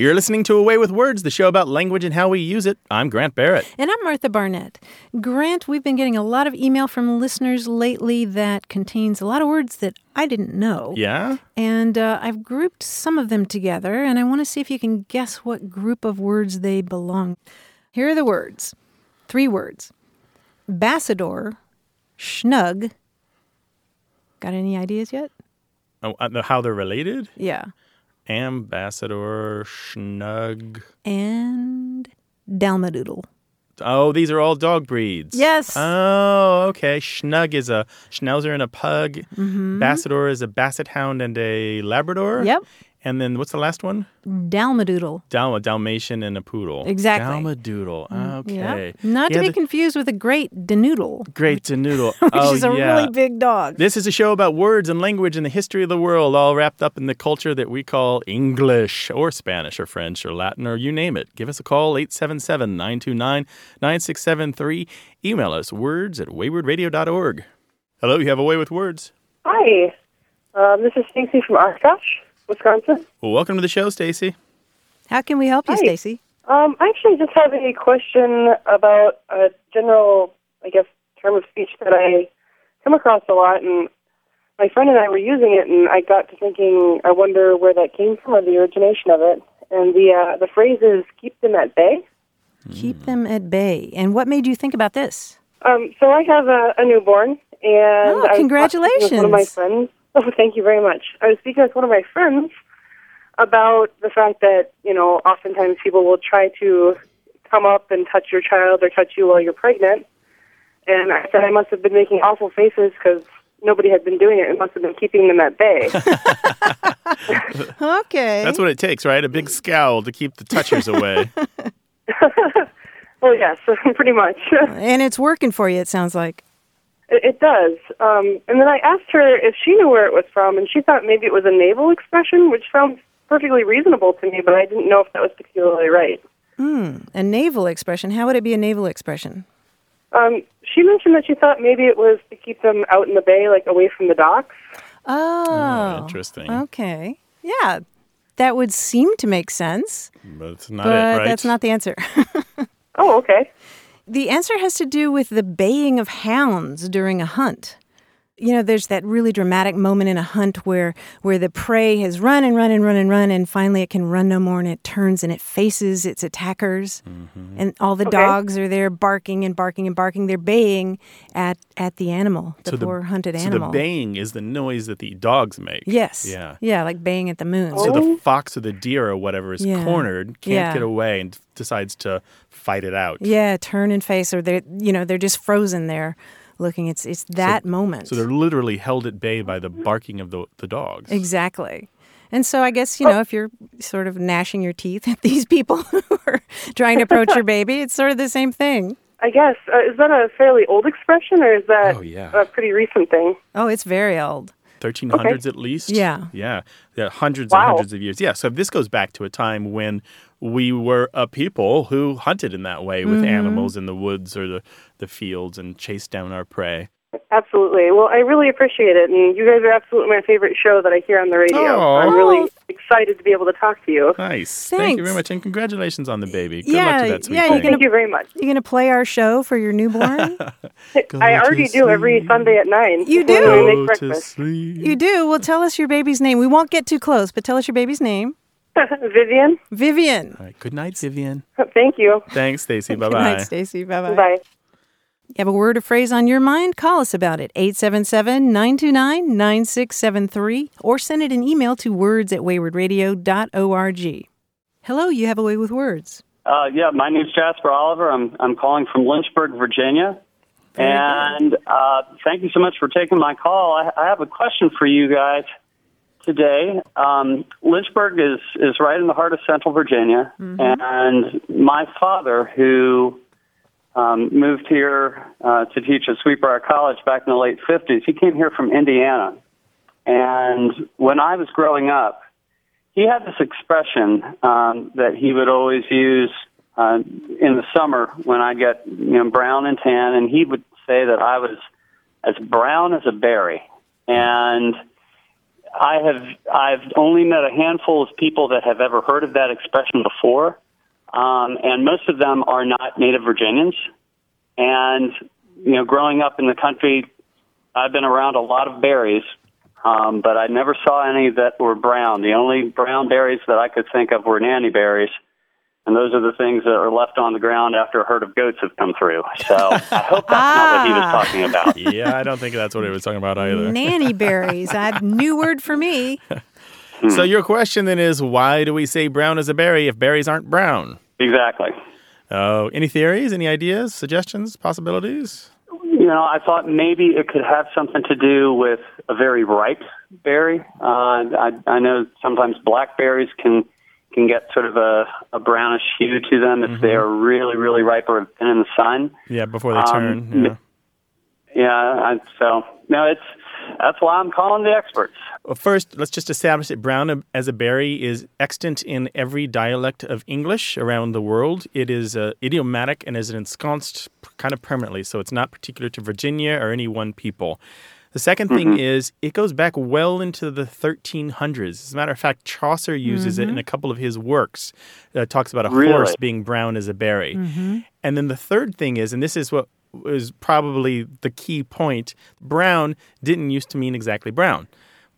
You're listening to A Way with Words, the show about language and how we use it. I'm Grant Barrett. And I'm Martha Barnett. Grant, we've been getting a lot of email from listeners lately that contains a lot of words that I didn't know. Yeah? And uh, I've grouped some of them together, and I want to see if you can guess what group of words they belong. Here are the words three words Bassador, Schnug. Got any ideas yet? Oh, uh, how they're related? Yeah. Ambassador, Schnug. And Dalmadoodle. Oh, these are all dog breeds. Yes. Oh, okay. Schnug is a Schnauzer and a pug. Mm-hmm. Bassador is a basset hound and a Labrador. Yep. And then what's the last one? Dalmadoodle. Dal- a Dalmatian and a poodle. Exactly. Dalmadoodle. Okay. Yeah. Not Yeah, to be the- confused with a great Danoodle, Great Danoodle. which oh, is a yeah. really big dog. This is a show about words and language and the history of the world, all wrapped up in the culture that we call English or Spanish or French or Latin or you name it. Give us a call, 877 929 9673. Email us words at waywordradio.org. Hello, you have a way with words. Hi, um, this is Stacy from Oshkosh, Wisconsin. Well, welcome to the show, Stacy. How can we help you, Stacy? Um, I actually just have a question about a general, I guess, term of speech that I come across a lot, and my friend and I were using it, and I got to thinking, I wonder where that came from or the origination of it. And the uh, the phrase is "keep them at bay." Keep them at bay. And what made you think about this? Um, so I have a, a newborn, and Oh, I was with one of my congratulations. friends. Oh, thank you very much. I was speaking with one of my friends about the fact that you know oftentimes people will try to come up and touch your child or touch you while you're pregnant, and I said I must have been making awful faces because nobody had been doing it. It must have been keeping them at bay. Okay. That's what it takes, right? A big scowl to keep the touchers away. well, oh, yes, pretty much. and it's working for you, it sounds like. It, it does. Um, and then I asked her if she knew where it was from, and she thought maybe it was a naval expression, which sounds perfectly reasonable to me, but I didn't know if that was particularly right. Hmm. A naval expression. How would it be a naval expression? Um, she mentioned that she thought maybe it was to keep them out in the bay, like away from the docks. Oh. interesting. Okay. Yeah. That would seem to make sense, But it's not but it, right? that's not the answer. Oh, okay. The answer has to do with the baying of hounds during a hunt. You know, there's that really dramatic moment in a hunt where where the prey has run and run and run and run, and finally it can run no more, and it turns and it faces its attackers, mm-hmm. and all the Okay. dogs are there barking and barking and barking. They're baying at at the animal, the So poor hunted so animal. the baying is the noise that the dogs make. yes, Yeah. yeah, like baying at the moon. So the oh. fox or the deer or whatever is Yeah. cornered, can't Yeah. get away, and decides to fight it out. Yeah, turn and face, or they're you know they're just frozen there, looking. It's it's that moment. So they're literally held at bay by the barking of the, the dogs. exactly. And so I guess you know if you're sort of gnashing your teeth at these people who are trying to approach your baby, it's sort of the same thing. I guess. Uh, is that a fairly old expression, or is that Oh, yeah. a pretty recent thing? Oh, it's very old. 1300s at least. Yeah. Yeah. Yeah. Hundreds Wow. and hundreds of years. Yeah. So this goes back to a time when we were a people who hunted in that way with Mm-hmm. animals in the woods or the, the fields and chased down our prey. Absolutely. Well, I really appreciate it, and you guys are absolutely my favorite show that I hear on the radio. Oh, I'm really excited to be able to talk to you. Nice. Thank you very much. And congratulations on the baby. Good Yeah, luck to that sweet yeah, you thing. can- Thank you very much. You're gonna play our show for your newborn? I to already do every. Sunday at nine. You do? Go make to sleep. you do. Well, tell us your baby's name. We won't get too close, but tell us your baby's name. Vivian, Vivian. All right. Good night, Vivian. thank you. Thanks, Stacy. Bye bye. Good night, bye. Stacy. Bye bye. Bye. You have a word or phrase on your mind? Call us about it. 877 929 9673 or send it an email to words at waywordradio.org. Hello, you have a way with words. Uh, yeah, my name's Jasper Oliver. I'm I'm calling from Lynchburg, Virginia, and uh, thank you so much for taking my call. I, I have a question for you guys today. Um, Lynchburg is is right in the heart of Central Virginia, and my father, who um, moved here uh, to teach at Sweet Briar College back in the late '50s, he came here from Indiana, and when I was growing up, he had this expression um, that he would always use uh, in the summer when I get you know brown and tan, and he would say that I was as brown as a berry, and I have I've only met a handful of people that have ever heard of that expression before, um, and most of them are not native Virginians. And you know, growing up in the country, I've been around a lot of berries, um, but I never saw any that were brown. The only brown berries that I could think of were nanny berries. And those are the things that are left on the ground after a herd of goats have come through. So I hope that's not what he was Ah. talking about. yeah, I don't think that's what he was talking about either. Nanny berries. A new word for me. So your question then is, why do we say brown as a berry if berries aren't brown? Exactly. Oh, any theories, any ideas, suggestions, possibilities? You know, I thought maybe it could have something to do with a very ripe berry. Uh, I, I know sometimes blackberries can can get sort of a, a brownish hue to them if they are really, really ripe or have been in the sun. Yeah, before they Um, turn. Yeah. Yeah, I, so no, it's that's why I'm calling the experts. Well, first, let's just establish that brown as a berry is extant in every dialect of English around the world. It is uh, idiomatic and is ensconced kind of permanently, so it's not particular to Virginia or any one people. The 2nd thing is it goes back well into the 1300s. As a matter of fact, Chaucer uses it in a couple of his works. Uh, talks about a Really? horse being brown as a berry. And then the third thing is, and this is what is probably the key point brown didn't used to mean exactly brown.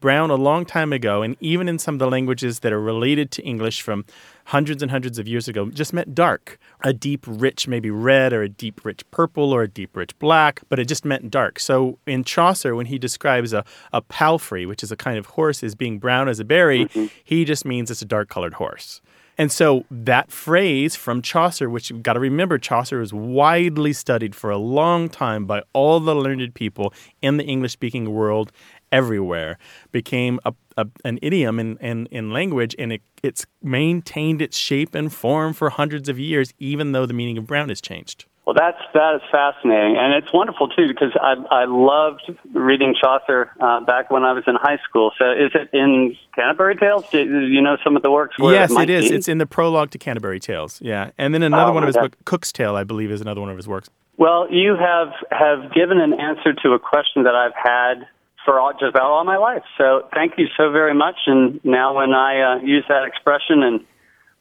Brown, a long time ago, and even in some of the languages that are related to English from hundreds and hundreds of years ago, just meant dark. A deep, rich, maybe red, or a deep, rich purple, or a deep, rich black, but it just meant dark. So in Chaucer, when he describes a, a palfrey, which is a kind of horse, as being brown as a berry, mm-hmm. he just means it's a dark colored horse. And so that phrase from Chaucer, which you've got to remember, Chaucer was widely studied for a long time by all the learned people in the English speaking world everywhere, became a, a, an idiom in, in, in language, and it, it's maintained its shape and form for hundreds of years, even though the meaning of brown has changed. Well, that's that is fascinating, and it's wonderful too because I I loved reading Chaucer uh, back when I was in high school. So, is it in Canterbury Tales? Do do you know some of the works? Where yes, it, it is. Be? It's in the prologue to Canterbury Tales. Yeah. And then another Oh, one of his okay. book, Cook's Tale, I believe, is another one of his works. Well, you have have given an answer to a question that I've had for all, just about all my life. So, thank you so very much. And now, when I uh, use that expression and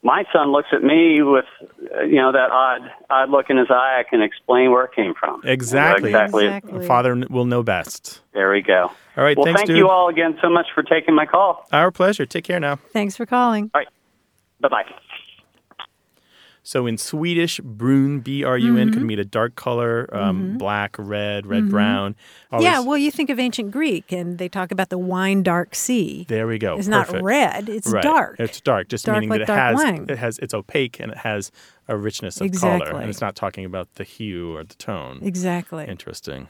my son looks at me with, uh, you know, that odd, odd look in his eye. I can explain where it came from. Exactly. Exactly. Exactly. Father will know best. There we go. All right. Well, thanks, thank dude. you all again so much for taking my call. Our pleasure. Take care now. Thanks for calling. All right. Bye bye. So in Swedish, brun, B R U N, Mm-hmm. Could mean a dark color, um, black, red, red, brown. Always- Yeah, well, you think of ancient Greek, and they talk about the wine dark sea. there we go. It's Perfect. not red; it's Right. dark. It's dark, just Dark meaning like that it has wine. it has it's opaque and it has a richness of color, and it's not talking about the hue or the tone. exactly. Interesting.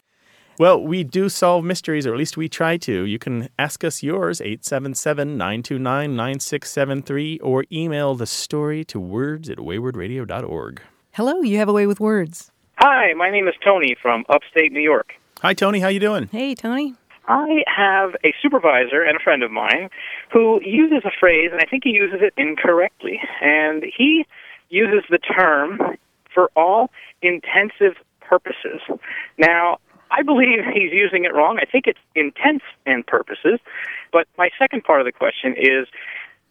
Well, we do solve mysteries, or at least we try to. You can ask us yours, 877 929 9673, or email the story to words at waywordradio.org. Hello, you have a way with words. Hi, my name is Tony from upstate New York. Hi, Tony. How you doing? Hey, Tony. I have a supervisor and a friend of mine who uses a phrase, and I think he uses it incorrectly. And he uses the term for all intensive purposes. Now, I believe he's using it wrong. I think it's intents and purposes. But my second part of the question is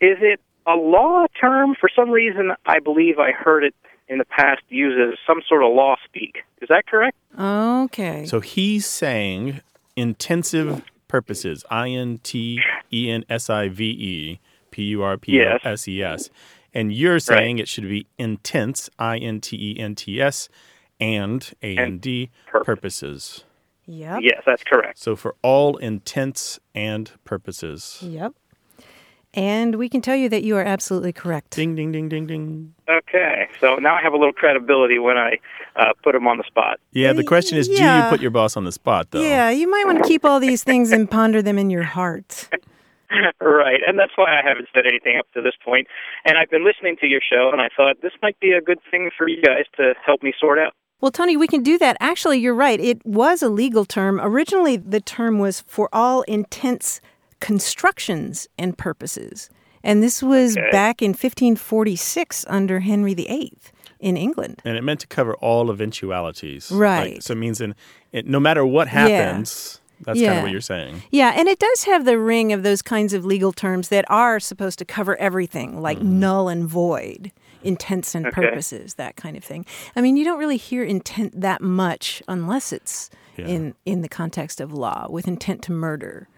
is it a law term? For some reason, I believe I heard it in the past used as some sort of law speak. Is that correct? Okay. So he's saying intensive purposes, I N T E N S I V E P U R P O S E S. And you're saying it should be intense, I N T E N T S, and A N D purpose. purposes. Yep. Yes, that's correct. So for all intents and purposes. Yep. And we can tell you that you are absolutely correct. Ding, ding, ding, ding, ding. Okay, so now I have a little credibility when I uh, put him on the spot. Yeah, the question is do you put your boss on the spot, though? Yeah, you might want to keep all these things and ponder them in your heart. right, and that's why I haven't said anything up to this point. And I've been listening to your show, and I thought this might be a good thing for you guys to help me sort out. Well, Tony, we can do that. Actually, you're right. It was a legal term. Originally, the term was for all intents, constructions, and purposes. And this was Okay. back in 1546 under Henry VIII in England. And it meant to cover all eventualities. Right. Like, so it means in, it, no matter what happens, that's kind of what you're saying. Yeah, and it does have the ring of those kinds of legal terms that are supposed to cover everything, like mm-hmm. null and void, intents and Okay. purposes, that kind of thing. I mean, you don't really hear intent that much unless it's Yeah. in in the context of law with intent to murder.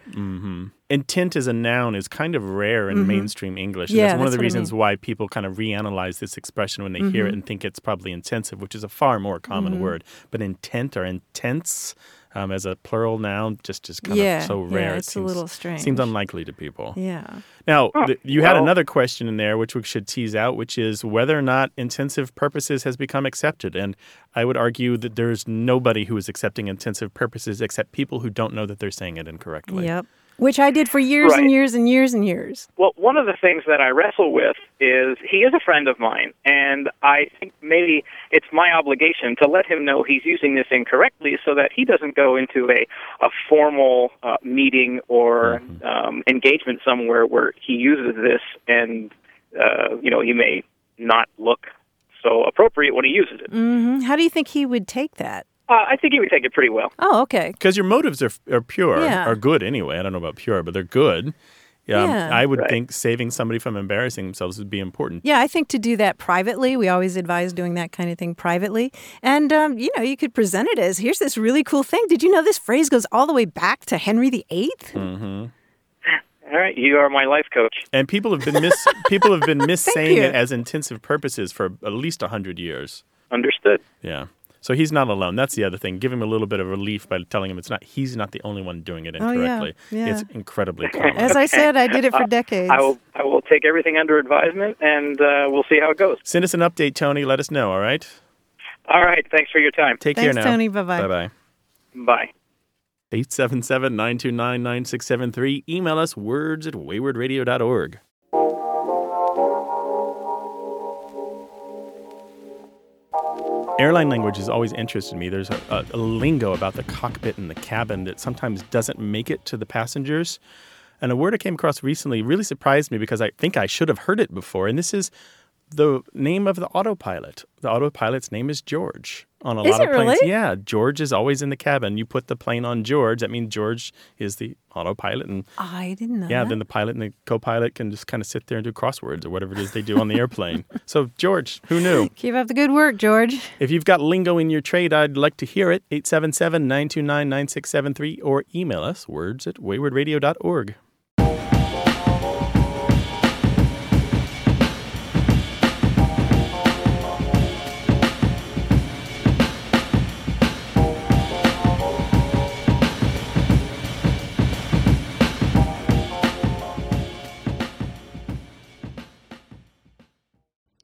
Intent as a noun is kind of rare in mainstream English. And Mm-hmm. Yeah, that's one of the what I reasons mean. why people kind of reanalyze this expression when they hear Mm-hmm. it and think it's probably intensive, which is a far more common word. But intent or intense um, as a plural noun just is kind Yeah, of so yeah, rare. it it's a seems, little strange. Seems unlikely to people. Yeah. Now, th- you had another question in there, which we should tease out, which is whether or not intensive purposes has become accepted. And I would argue that there's nobody who is accepting intensive purposes except people who don't know that they're saying it incorrectly. Yep. Which I did for years and years and years and years. Well, one of the things that I wrestle with is he is a friend of mine, and I think maybe it's my obligation to let him know he's using this incorrectly so that he doesn't go into a, a formal uh, meeting or um, engagement somewhere where he uses this and, uh, you know, he may not look so appropriate when he uses it. Mm-hmm. How do you think he would take that? Uh, I think he would take it pretty well. Oh, okay. Because your motives are, are pure, Yeah. are good anyway. I don't know about pure, but they're good. Um, Yeah. I would Right. think saving somebody from embarrassing themselves would be important. Yeah, I think to do that privately, we always advise doing that kind of thing privately. And, um, you know, you could present it as here's this really cool thing. Did you know this phrase goes all the way back to Henry VIII? All right, you are my life coach. And people have been mis- people have been missaying you. it as intensive purposes for at least hundred years. Understood. Yeah. So he's not alone. That's the other thing. Give him a little bit of relief by telling him it's not. He's not the only one doing it incorrectly. Oh, yeah. incorrectly. Yeah. It's incredibly common. As I said, I did it for decades. I will I will take everything under advisement, and uh, we'll see how it goes. Send us an update, Tony. Let us know. All right. All right, thanks for your time. Take care now. Tony. Bye-bye. Bye bye. Bye. 877 929 9673. Email us words at waywordradio.org. Airline language has always interested me. There's a, a, a lingo about the cockpit and the cabin that sometimes doesn't make it to the passengers. And a word I came across recently really surprised me because I think I should have heard it before. And this is the name of the autopilot. The autopilot's name is George on a Is lot of planes. really? Yeah, George is always in the cabin. You put the plane on George. That means George is the autopilot, and I didn't know yeah, that. then the pilot and the co-pilot can just kind of sit there and do crosswords or whatever it is they do on the airplane. So George, who knew? Keep up the good work, George. If you've got lingo in your trade, I'd like to hear it. 877-929-9673 or email us words at waywordradio.org.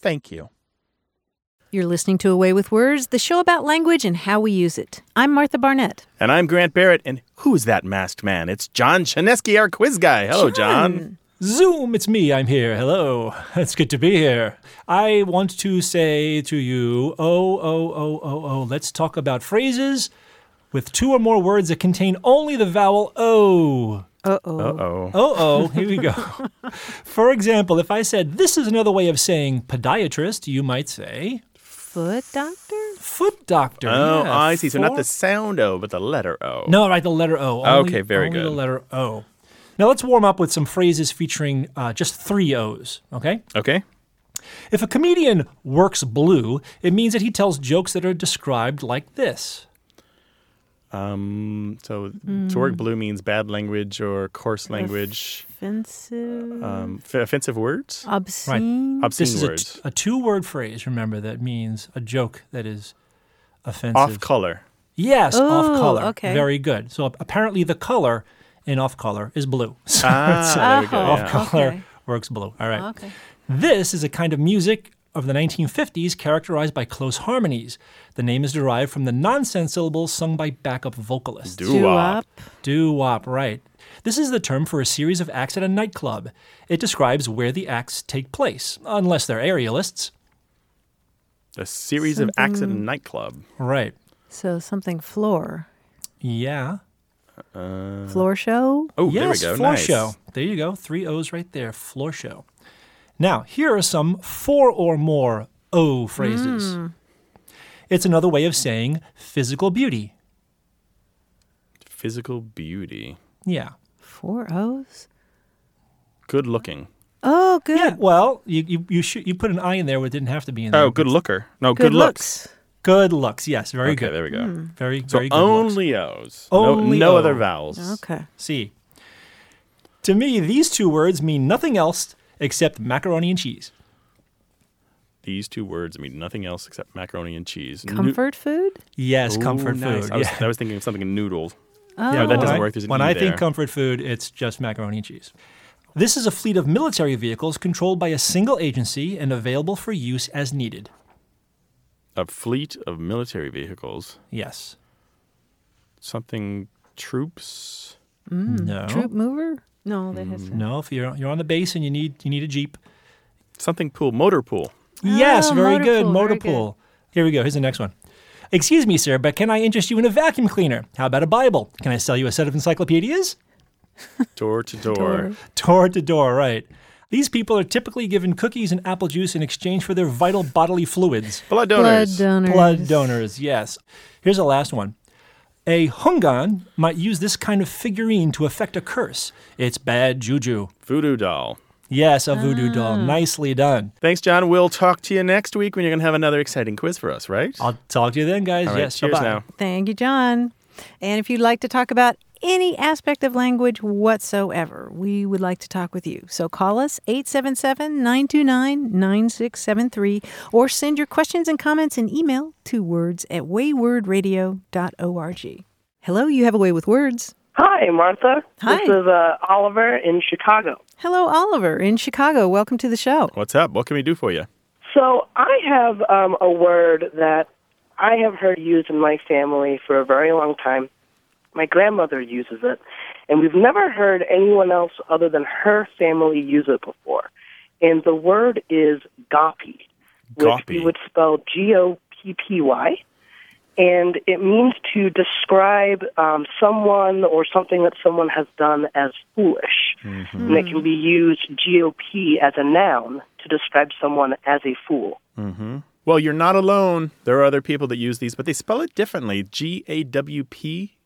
Thank you. You're listening to A Way with Words, the show about language and how we use it. I'm Martha Barnett. And I'm Grant Barrett, and who's that masked man? It's John Chaneski, our quiz guy. Hello, John. Zoom, it's me. I'm here. Hello. It's good to be here. I want to say to you, oh, oh, oh, oh, oh, let's talk about phrases with two or more words that contain only the vowel O. Uh oh. Uh oh. Oh, oh, here we go. For example, if I said, this is another way of saying podiatrist, you might say Foot doctor? foot doctor. Oh, Yeah, I see. So not the sound O, but the letter O. No, right, the letter O. Only- Okay, very only good. the letter O. Now let's warm up with some phrases featuring uh, just three O's, okay? Okay. If a comedian works blue, it means that he tells jokes that are described like this. Um. So to work blue means bad language or coarse language. Offensive. Um, f- offensive words. obscene. Obscene This is a, words. t- a two-word phrase, remember, that means a joke that is offensive. Off color. Yes, Oh, off color. okay. Very good. So apparently the color in off color is blue. So Ah, there we go. Oh. off yeah. color Okay. works blue. All right. Okay. This is a kind of music of the 1950s characterized by close harmonies. The name is derived from the nonsense syllables sung by backup vocalists. Doo-wop. Doo-wop, right. This is the term for a series of acts at a nightclub. It describes where the acts take place, unless they're aerialists. A series of acts at a nightclub. Right. So something floor. Yeah. Uh, floor show? Oh, yes, there we go. floor nice. show. There you go. Three O's right there. Floor show. Now, here are some four or more O phrases. Hmm. It's another way of saying physical beauty. Physical beauty. Yeah. Four O's? Good looking. Oh, good. Yeah. Well, you you you, should, you put an I in there where it didn't have to be in there. Oh, good looker. No, Good, good, looks. Good looks. Yes. Very okay, good. there we go. Very So very good. looks. only O's. Only no, no O. other vowels. Okay. See. To me, these two words mean nothing else except macaroni and cheese. These two words mean nothing else except macaroni and cheese. Nu- Comfort food? Yes, Ooh, comfort nice. food. I was, yeah. I was thinking of something noodled. Oh. Yeah, that when doesn't I, work. There's an when E I think comfort food, it's just macaroni and cheese. This is a fleet of military vehicles controlled by a single agency and available for use as needed. A fleet of military vehicles. Yes. Something troops. Mm, no. Troop mover? No, that mm, has. No, if you're you're on the base and you need you need a jeep. Something pool. Motor pool. yes, Oh, very motor good. pool, motor very good. pool. Here we go. Here's the next one. Excuse me, sir, but can I interest you in a vacuum cleaner? How about a Bible? Can I sell you a set of encyclopedias? Door to door. Door to door, right. These people are typically given cookies and apple juice in exchange for their vital bodily fluids. Blood Blood donors. donors. Blood donors, yes. Here's the last one. A hungan might use this kind of figurine to effect a curse. It's bad juju. Voodoo doll. Yes, a voodoo doll. Ah. Nicely done. Thanks, John. We'll talk to you next week when you're going to have another exciting quiz for us, right? I'll talk to you then, guys. All right, yes, cheers bye-bye. now. Thank you, John. And if you'd like to talk about any aspect of language whatsoever, we would like to talk with you. So call us 877 929 9673 or send your questions and comments in email to words at waywordradio.org. Hello, you have a way with words. Hi, Martha. Hi. This is uh, Oliver in Chicago. Hello, Oliver in Chicago. Welcome to the show. What's up? What can we do for you? So I have um, a word that I have heard used in my family for a very long time. My grandmother uses it, and we've never heard anyone else other than her family use it before. And the word is goppy, which Goppy. we would spell G O P P Y. And it means to describe um, someone or something that someone has done as foolish. And it can be used GOP as a noun to describe someone as a fool. Well, you're not alone. There are other people that use these, but they spell it differently. G A W P,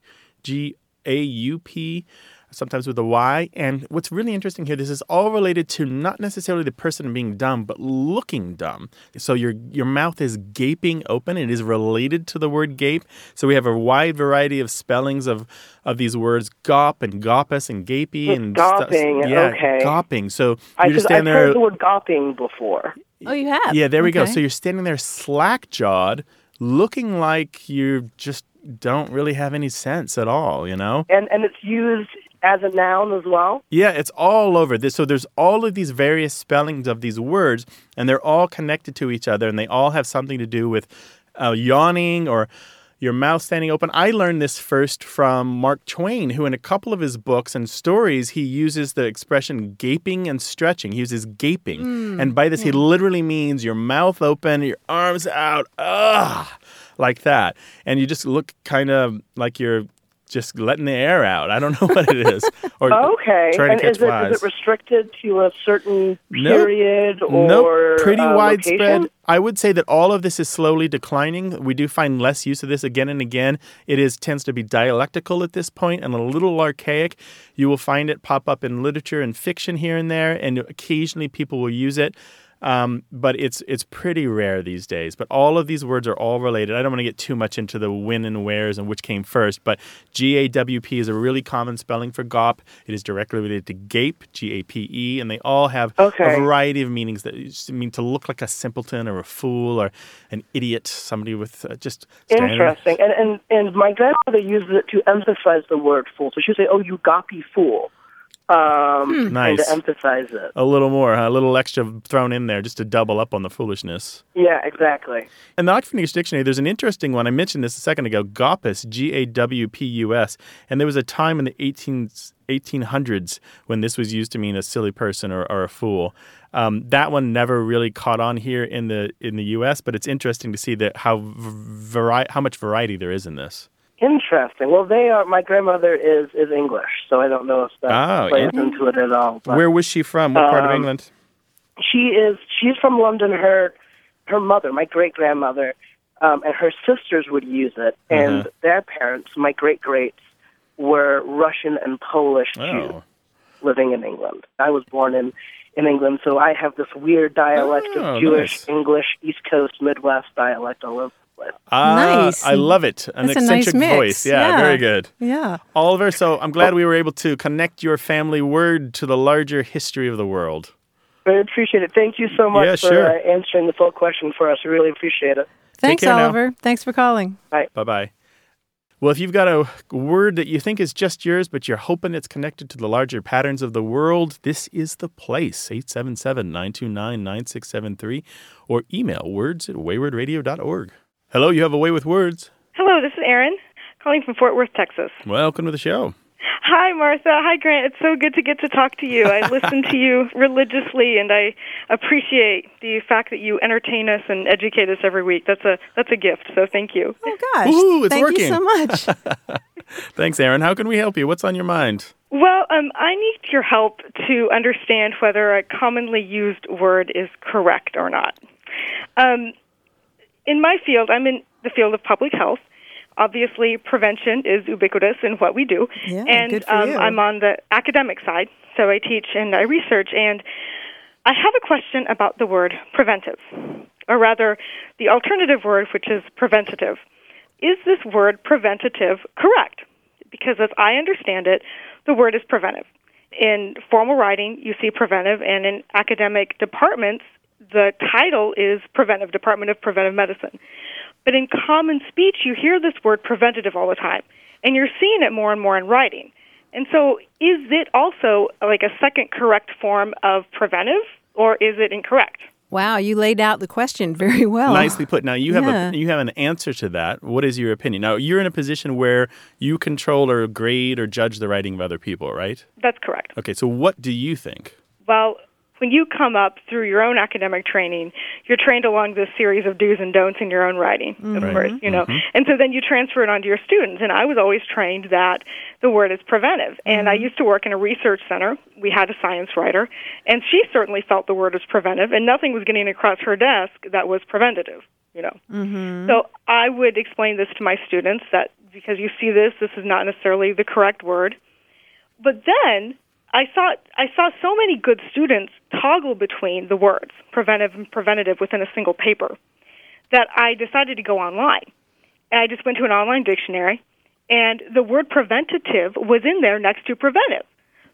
G A U P, sometimes with a Y. And what's really interesting here, this is all related to not necessarily the person being dumb, but looking dumb. So your your mouth is gaping open. It is related to the word gape. So we have a wide variety of spellings of of these words gop and goppus and gapey and stuff. Gopping, Yeah, okay. gopping. So I you just I've stand there. heard the word gopping before. Oh, you have? Yeah, there we go. So you're standing there slack jawed, looking like you just don't really have any sense at all, you know? And, and it's used as a noun as well. Yeah, it's all over this. So there's all of these various spellings of these words, and they're all connected to each other, and they all have something to do with uh, yawning or your mouth standing open. I learned this first from Mark Twain, who in a couple of his books and stories, he uses the expression gaping and stretching. He uses gaping. and by this, he literally means your mouth open, your arms out, ah, like that. And you just look kind of like you're just letting the air out. I don't know what it is. Or Okay. trying and to catch is it, flies. is it restricted to a certain Nope. period or Nope, pretty uh, widespread. location? I would say that all of this is slowly declining. We do find less use of this again and again. It is tends to be dialectical at this point and a little archaic. You will find it pop up in literature and fiction here and there, and occasionally people will use it. Um, but it's it's pretty rare these days. But all of these words are all related. I don't want to get too much into the when and wheres and which came first. But G A W P is a really common spelling for GOP. It is directly related to gape, G A P E, and they all have Okay. a variety of meanings that mean to look like a simpleton or a fool or an idiot, somebody with uh, just standard- Interesting. And, and and my grandmother uses it to emphasize the word fool. So she'd say, "Oh, you goppy fool," um, and Nice. to emphasize it. A little more, huh? a little extra thrown in there just to double up on the foolishness. Yeah, exactly. In the Oxford English Dictionary, there's an interesting one. I mentioned this a second ago. Gawpus, G A W P U S. And there was a time in the 18, 1800s when this was used to mean a silly person or, or a fool. Um, that one never really caught on here in the in the U.S., but it's interesting to see that how v- vari- how much variety there is in this. Interesting. Well, they are. My grandmother is is English, so I don't know if that Oh, plays in- into it at all. But Where was she from? What part of Um, England? she is. She's from London. Her her mother, my great grandmother, um, and her sisters would use it, and Uh-huh. their parents, my great greats, were Russian and Polish Jews Oh. living in England. I was born in in England, so I have this weird dialect Oh, of Jewish, nice. English, East Coast, Midwest dialect all over the. Ah, Nice. I love it. An That's a nice eccentric mix. voice. Yeah, Yeah. very good. Yeah. Oliver, so I'm glad we were able to connect your family word to the larger history of the world. I appreciate it. Thank you so much Yeah, for sure. uh, answering the full question for us. I really appreciate it. Thanks, care now. Oliver. Thanks for calling. Bye. Bye bye. Well, if you've got a word that you think is just yours, but you're hoping it's connected to the larger patterns of the world, this is the place 877 929 9673 or email words at waywordradio.org. Hello, you have a way with words. Hello, this is Erin, calling from Fort Worth, Texas. Welcome to the show. Hi, Martha. Hi, Grant. It's so good to get to talk to you. I listen to you religiously, and I appreciate the fact that you entertain us and educate us every week. That's a that's a gift. So thank you. Oh, gosh. Ooh, it's Thank working. you so much. Thanks, Aaron. How can we help you? What's on your mind? Well, um, I need your help to understand whether a commonly used word is correct or not. Um, in my field, I'm in the field of public health. Obviously, prevention is ubiquitous in what we do, Yeah, and um. I'm on the academic side, so I teach and I research. And I have a question about the word preventive, or rather, the alternative word, which is preventative. Is this word preventative correct? Because as I understand it, the word is preventive. In formal writing, you see preventive, and in academic departments, the title is Preventive Department of Preventive Medicine. But in common speech, you hear this word preventative all the time, and you're seeing it more and more in writing. And so, is it also like a second correct form of preventive, or is it incorrect? Wow, you laid out the question very well. Nicely put. Now you have Yeah. a you have an answer to that. What is your opinion? Now you're in a position where you control or grade or judge the writing of other people, right? That's correct. Okay, so what do you think? Well, when you come up through your own academic training, you're trained along this series of do's and don'ts in your own writing, of mm-hmm. course, you know. Mm-hmm. And so then you transfer it onto your students. And I was always trained that the word is preventive. And I mm-hmm. used to work in a research center. We had a science writer, and she certainly felt the word was preventive, and nothing was getting across her desk that was preventative, you know. So I would explain this to my students that because you see this, this is not necessarily the correct word. But then I saw I saw so many good students toggle between the words preventive and preventative within a single paper that I decided to go online. And I just went to an online dictionary and the word preventative was in there next to preventive.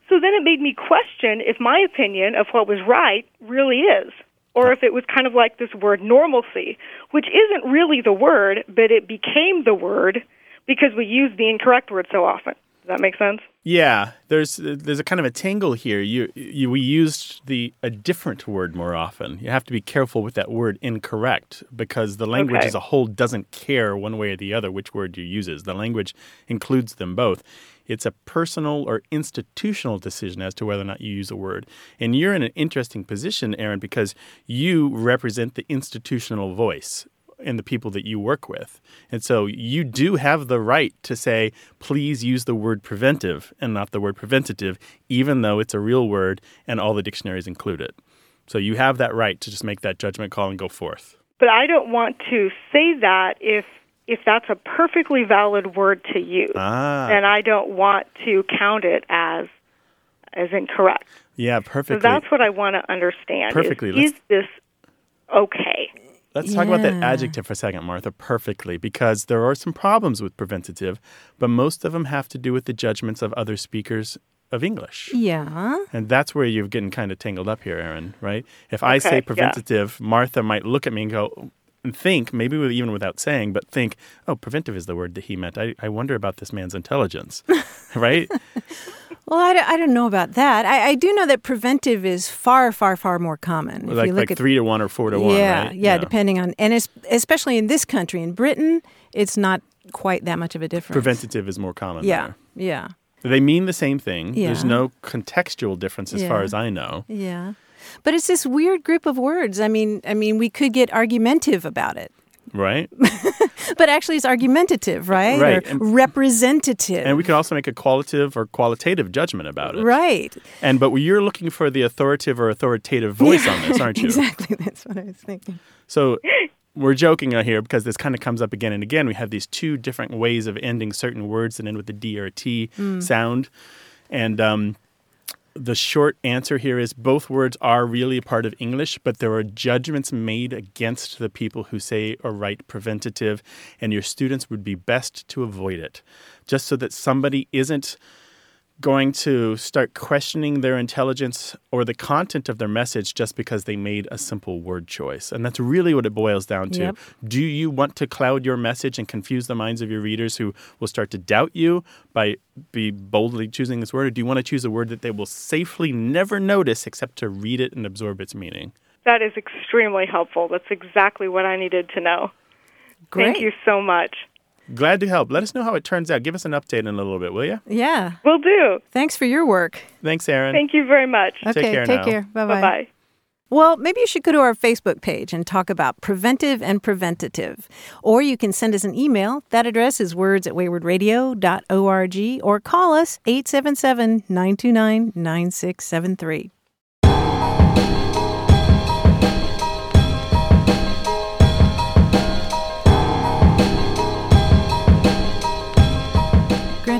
So then it made me question if my opinion of what was right really is or if it was kind of like this word normalcy, which isn't really the word, but it became the word because we use the incorrect word so often. Does that make sense? Yeah, there's there's a kind of a tangle here. You, you we used the a different word more often. You have to be careful with that word incorrect because the language Okay. as a whole doesn't care one way or the other which word you uses. The language includes them both. It's a personal or institutional decision as to whether or not you use a word. And you're in an interesting position, Aaron, because you represent the institutional voice in the people that you work with. And so you do have the right to say, please use the word preventive and not the word preventative, even though it's a real word and all the dictionaries include it. So you have that right to just make that judgment call and go forth. But I don't want to say that if if that's a perfectly valid word to use. Ah. And I don't want to count it as as incorrect. Yeah, perfectly. So that's what I want to understand. Perfectly. Is, Let's- this okay? Let's talk about that adjective for a second, Martha, perfectly, because there are some problems with preventative, but most of them have to do with the judgments of other speakers of English. Yeah. And that's where you're getting kind of tangled up here, Aaron, right? If I Okay, say yeah. preventative, Martha might look at me and go, and think, maybe with, even without saying, but think, oh, preventive is the word that he meant. I, I wonder about this man's intelligence, right? Well, I, don't- I don't know about that. I, I do know that preventive is far, far, far more common. If like you look like at three to one or four to one, yeah, right? yeah, depending on, and es- especially in this country, in Britain, it's not quite that much of a difference. Preventative is more common. Yeah, yeah. They mean the same thing. Yeah. There's no contextual difference as far as I know. yeah. But it's this weird group of words. I mean, I mean, we could get argumentative about it, Right? but actually, it's argumentative, right? Right, Or representative. And we can also make a qualitative or qualitative judgment about it. right. And but you're looking for the authoritative or authoritative voice on this, aren't you? Exactly. That's what I was thinking. So we're joking out here because this kind of comes up again and again. We have these two different ways of ending certain words that end with the D or a T sound. And um, the short answer here is both words are really a part of English, but there are judgments made against the people who say or write preventative, and your students would be best to avoid it, just so that somebody isn't going to start questioning their intelligence or the content of their message just because they made a simple word choice. And that's really what it boils down to. Yep. Do you want to cloud your message and confuse the minds of your readers who will start to doubt you by be boldly choosing this word? Or do you want to choose a word that they will safely never notice except to read it and absorb its meaning? That is extremely helpful. That's exactly what I needed to know. Great. Thank you so much. Glad to help. Let us know how it turns out. Give us an update in a little bit, will you? Yeah. we'll do. Thanks for your work. Thanks, Aaron. Thank you very much. Okay. care take now. care. Bye Bye bye. Well, maybe you should go to our Facebook page and talk about preventive and preventative. Or you can send us an email. That address is words at waywordradio.org or call us 877 929 9673.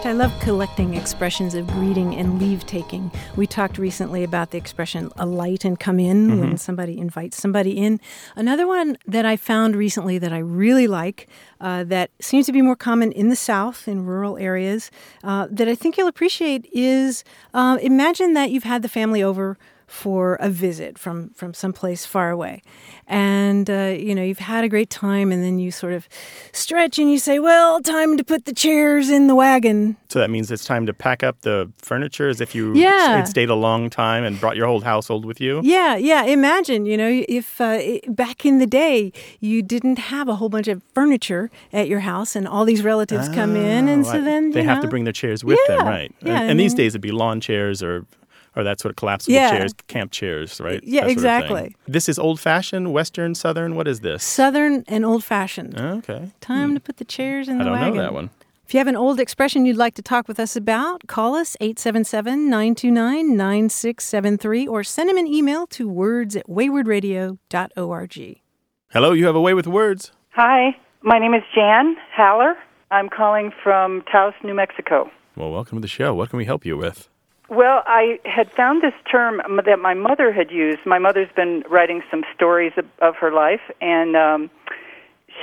I love collecting expressions of greeting and leave taking. We talked recently about the expression alight and come in when somebody invites somebody in. Another one that I found recently that I really like, uh, that seems to be more common in the South, in rural areas, uh, that I think you'll appreciate is uh, imagine that you've had the family over for a visit from from someplace far away and uh, you know you've had a great time and then you sort of stretch and you say well time to put the chairs in the wagon So that means it's time to pack up the furniture as if you Yeah. had stayed a long time and brought your whole household with you. yeah yeah imagine you know if uh, i- back in the day you didn't have a whole bunch of furniture at your house and all these relatives come in and Oh, so I- then they have to bring their chairs with them, right? yeah, and, and and these then- days it'd be lawn chairs or or that sort of collapsible Yeah. chairs, camp chairs, right? Yeah, That sort of exactly. This is old fashioned, Western, Southern. What is this? southern and old fashioned Okay, time to put the chairs in Hmm. I the don't wagon know that one. If you have an old expression you'd like to talk with us about, call us 877 929 9673 or send him an email to words at waywordradio.org. Hello, you have a way with words. Hi, my name is Jan Haller. I'm calling from Taos, New Mexico. Well, welcome to the show. What can we help you with? Well, I had found this term that my mother had used. My mother's been writing some stories of, of her life, and um,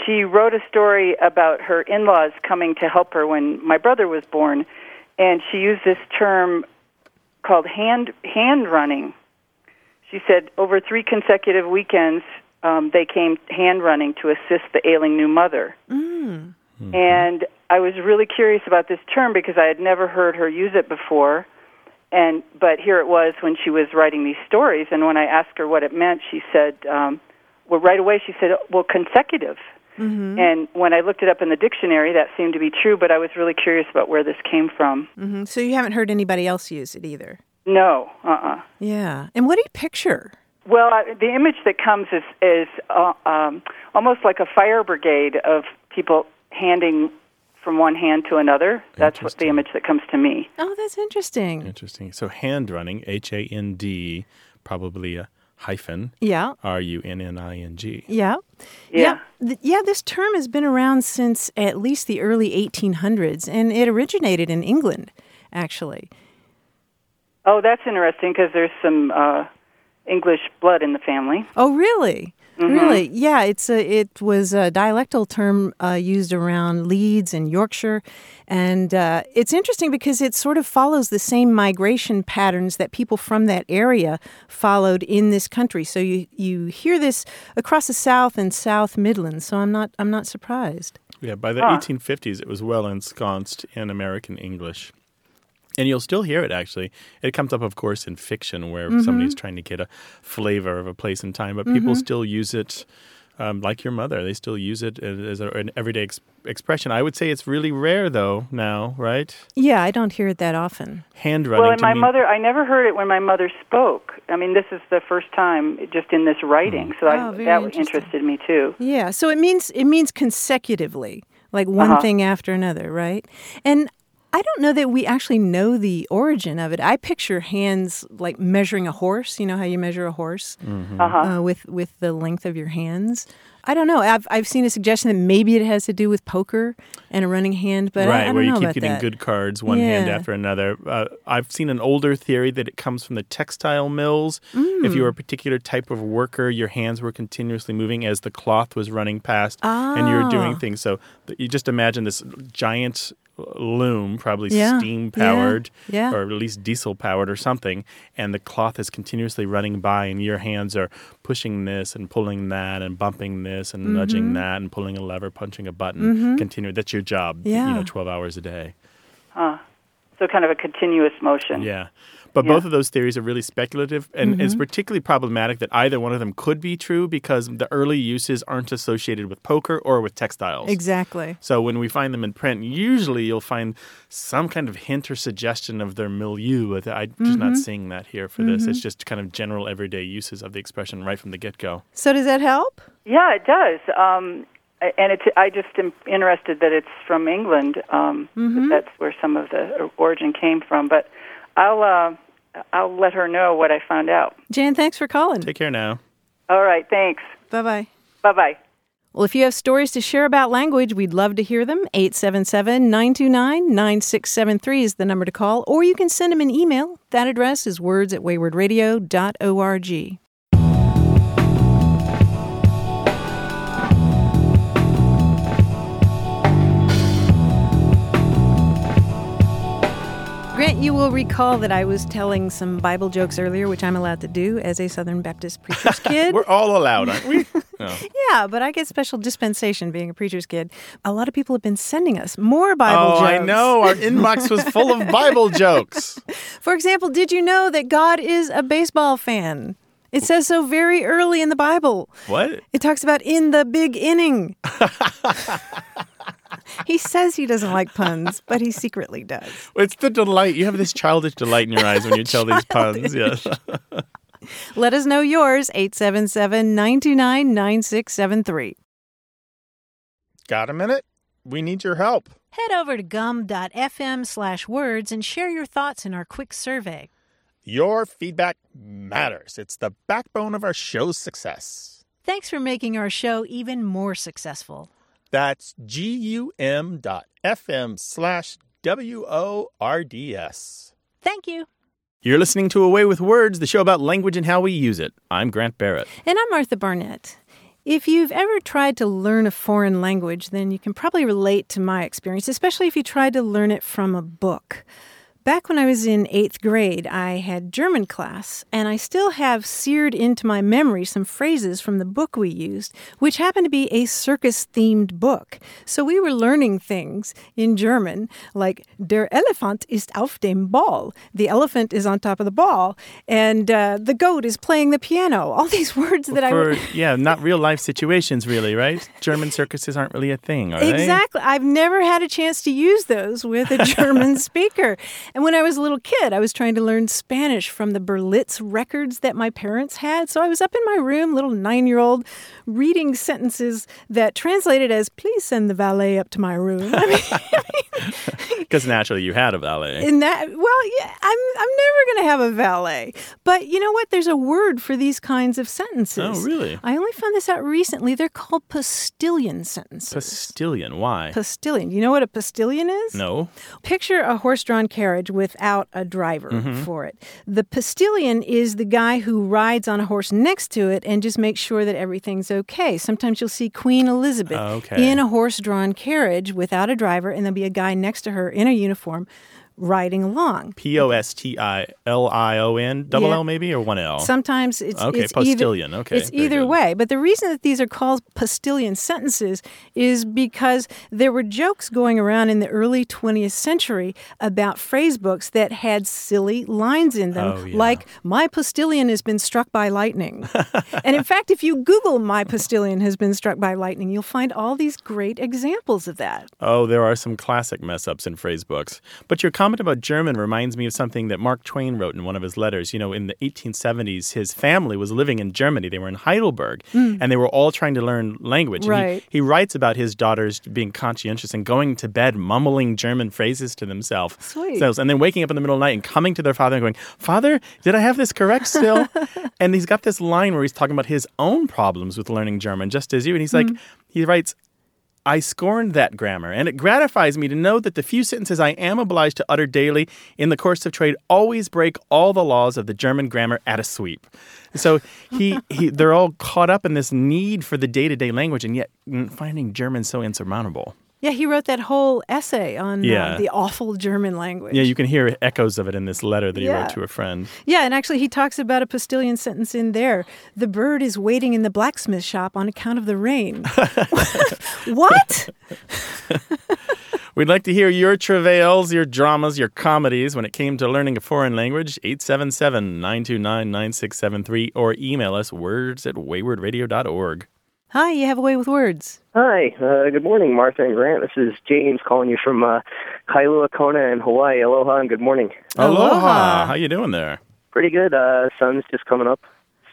she wrote a story about her in laws coming to help her when my brother was born. And she used this term called hand, hand running. She said over three consecutive weekends, um, they came hand running to assist the ailing new mother. And I was really curious about this term because I had never heard her use it before. And but here it was when she was writing these stories, and when I asked her what it meant, she said, um, "Well, right away she said, well, consecutive." And when I looked it up in the dictionary, that seemed to be true. But I was really curious about where this came from. mm-hmm. So you haven't heard anybody else use it either? No, uh, uh Yeah. And what do you picture? Well, I, the image that comes is is uh, um, almost like a fire brigade of people handing from one hand to another. That's what the image that comes to me. Oh, that's interesting. Interesting. So hand running, H A N D, probably a hyphen. Yeah. R U N N I N G. Yeah. Yeah. Th- yeah, this term has been around since at least the early 1800s, and it originated in England, actually. Oh, that's interesting because there's some uh, English blood in the family. Oh, really? Mhm. Really? Yeah, it's a, it was a dialectal term uh, used around Leeds and Yorkshire. And uh, it's interesting because it sort of follows the same migration patterns that people from that area followed in this country. So you, you hear this across the South and South Midlands. So I'm not, I'm not surprised. Yeah, by the Huh. 1850s, it was well ensconced in American English. And you'll still hear it, actually. It comes up, of course, in fiction where Mhm. somebody's trying to get a flavor of a place and time, but people Mhm. still use it, um, like your mother. They still use it as a, an everyday ex- expression. I would say it's really rare, though, now, right? Yeah, I don't hear it that often. Hand-running. Well, and to my mean- mother, I never heard it when my mother spoke. I mean, this is the first time just in this writing, so Oh, I, that interested me too. Yeah, so it means it means consecutively, like one Uh-huh. thing after another, right? And I don't know that we actually know the origin of it. I picture hands like measuring a horse. You know how you measure a horse Mhm. Uh-huh. uh, with with the length of your hands. I don't know. I've I've seen a suggestion that maybe it has to do with poker and a running hand, but right, I, don't where you keep getting that. good cards one hand after another. Uh, I've seen an older theory that it comes from the textile mills. If you Mm. were a particular type of worker, your hands were continuously moving as the cloth was running past, and you were doing Ah. things. So you just imagine this giant loom, probably Yeah, steam powered, yeah. or at least diesel powered or something, and the cloth is continuously running by, and your hands are pushing this and pulling that, and bumping this and nudging Mhm. that, and pulling a lever, punching a button. Mhm. Continue. That's your job. Yeah. You know, twelve hours a day. Huh. So kind of a continuous motion. Yeah. But Yeah. both of those theories are really speculative, and it's Mhm. particularly problematic that either one of them could be true because the early uses aren't associated with poker or with textiles. Exactly. So when we find them in print, usually you'll find some kind of hint or suggestion of their milieu. I'm just not Mhm. seeing that here for this. Mhm. It's just kind of general everyday uses of the expression right from the get go. So does that help? Yeah, it does. Um, and it's I just am interested that it's from England. Um, Mhm. That's where some of the origin came from. But I'll uh, I'll let her know what I found out. Jan, thanks for calling. Take care now. All right, thanks. Bye bye. Bye bye. Well, if you have stories to share about language, we'd love to hear them. 877 929 9673 is the number to call, or you can send them an email. That address is words at waywordradio.org. Grant, you will recall that I was telling some Bible jokes earlier, which I'm allowed to do as a Southern Baptist preacher's kid. We're all allowed, aren't we? Yeah, but I get special dispensation being a preacher's kid. A lot of people have been sending us more Bible oh, jokes. oh, jokes. I know. Our inbox was full of Bible jokes. For example, did you know that God is a baseball fan? It says so very early in the Bible. What? It talks about in the big inning. he says he doesn't like puns, but he secretly does. It's the delight. You have this childish delight in your eyes when you tell these puns. Yes. Let us know yours, 877 929 9673. Got a minute? We need your help. Head over to gum.fm slash words and share your thoughts in our quick survey. Your feedback matters. It's the backbone of our show's success. Thanks for making our show even more successful. That's gum dot fm slash W O R D S. Thank you. You're listening to A Way with Words, the show about language and how we use it. I'm Grant Barrett. And I'm Martha Barnette. If you've ever tried to learn a foreign language, then you can probably relate to my experience, especially if you tried to learn it from a book. Back when I was in eighth grade, I had German class, and I still have seared into my memory some phrases from the book we used, which happened to be a circus themed book. So we were learning things in German, like Der Elefant ist auf dem Ball. The elephant is on top of the ball, and uh, the goat is playing the piano. All these words that I For, would. yeah, not real life situations, really, right? German circuses aren't really a thing, are they? Exactly. I've never had a chance to use those with a German speaker. And when I was a little kid, I was trying to learn Spanish from the Berlitz records that my parents had. So I was up in my room, little nine year old, reading sentences that translated as, please send the valet up to my room. I mean, Because naturally you had a valet. in that, well, yeah, I'm, I'm never going to have a valet. But you know what? There's a word for these kinds of sentences. Oh, really? I only found this out recently. They're called postillion sentences. Postillion. Why? Postillion. You know what a postillion is? no. Picture a horse drawn carriage without a driver Mm-hmm. for it. The postilion is the guy who rides on a horse next to it and just makes sure that everything's okay. Sometimes you'll see Queen Elizabeth okay. in a horse drawn carriage without a driver, and there'll be a guy next to her in a uniform riding along. P O S T I L I O N. Double Yeah. L maybe or one L? Sometimes it's Okay, it's postillion. Either, Okay, it's either good. way. But the reason that these are called postillion sentences is because there were jokes going around in the early 20th century about phrase books that had silly lines in them, Oh, yeah. like "My postillion has been struck by lightning." and in fact, if you Google "My postillion has been struck by lightning," you'll find all these great examples of that. Oh, there are some classic mess ups in phrase books. But your comment about German reminds me of something that Mark Twain wrote in one of his letters. You know, in the 1870s, his family was living in Germany. They were in Heidelberg, mm. and they were all trying to learn language. And he- Right. He, writes about his daughters being conscientious and going to bed mumbling German phrases to themselves. Sweet. And then waking up in the middle of the night and coming to their father and going, Father, did I have this correct still? and he's got this line where he's talking about his own problems with learning German, just as you. And he's like, mm. he writes, I scorned that grammar, and it gratifies me to know that the few sentences I am obliged to utter daily in the course of trade always break all the laws of the German grammar at a sweep. So he, he they're all caught up in this need for the day to day language, and yet mm, finding German so insurmountable. Yeah, he wrote that whole essay on uh, the awful German language. Yeah, you can hear echoes of it in this letter that he Yeah. wrote to a friend. Yeah, and actually, he talks about a postillion sentence in there. The bird is waiting in the blacksmith shop on account of the rain. what? We'd like to hear your travails, your dramas, your comedies when it came to learning a foreign language. 877 929 9673 or email us words at waywordradio.org. Hi, you have a way with words. Hi, uh, good morning, Martha and Grant. This is James calling you from uh, Kailua Kona in Hawaii. Aloha and good morning. Aloha. How you doing there? Pretty good. Uh, sun's just coming up.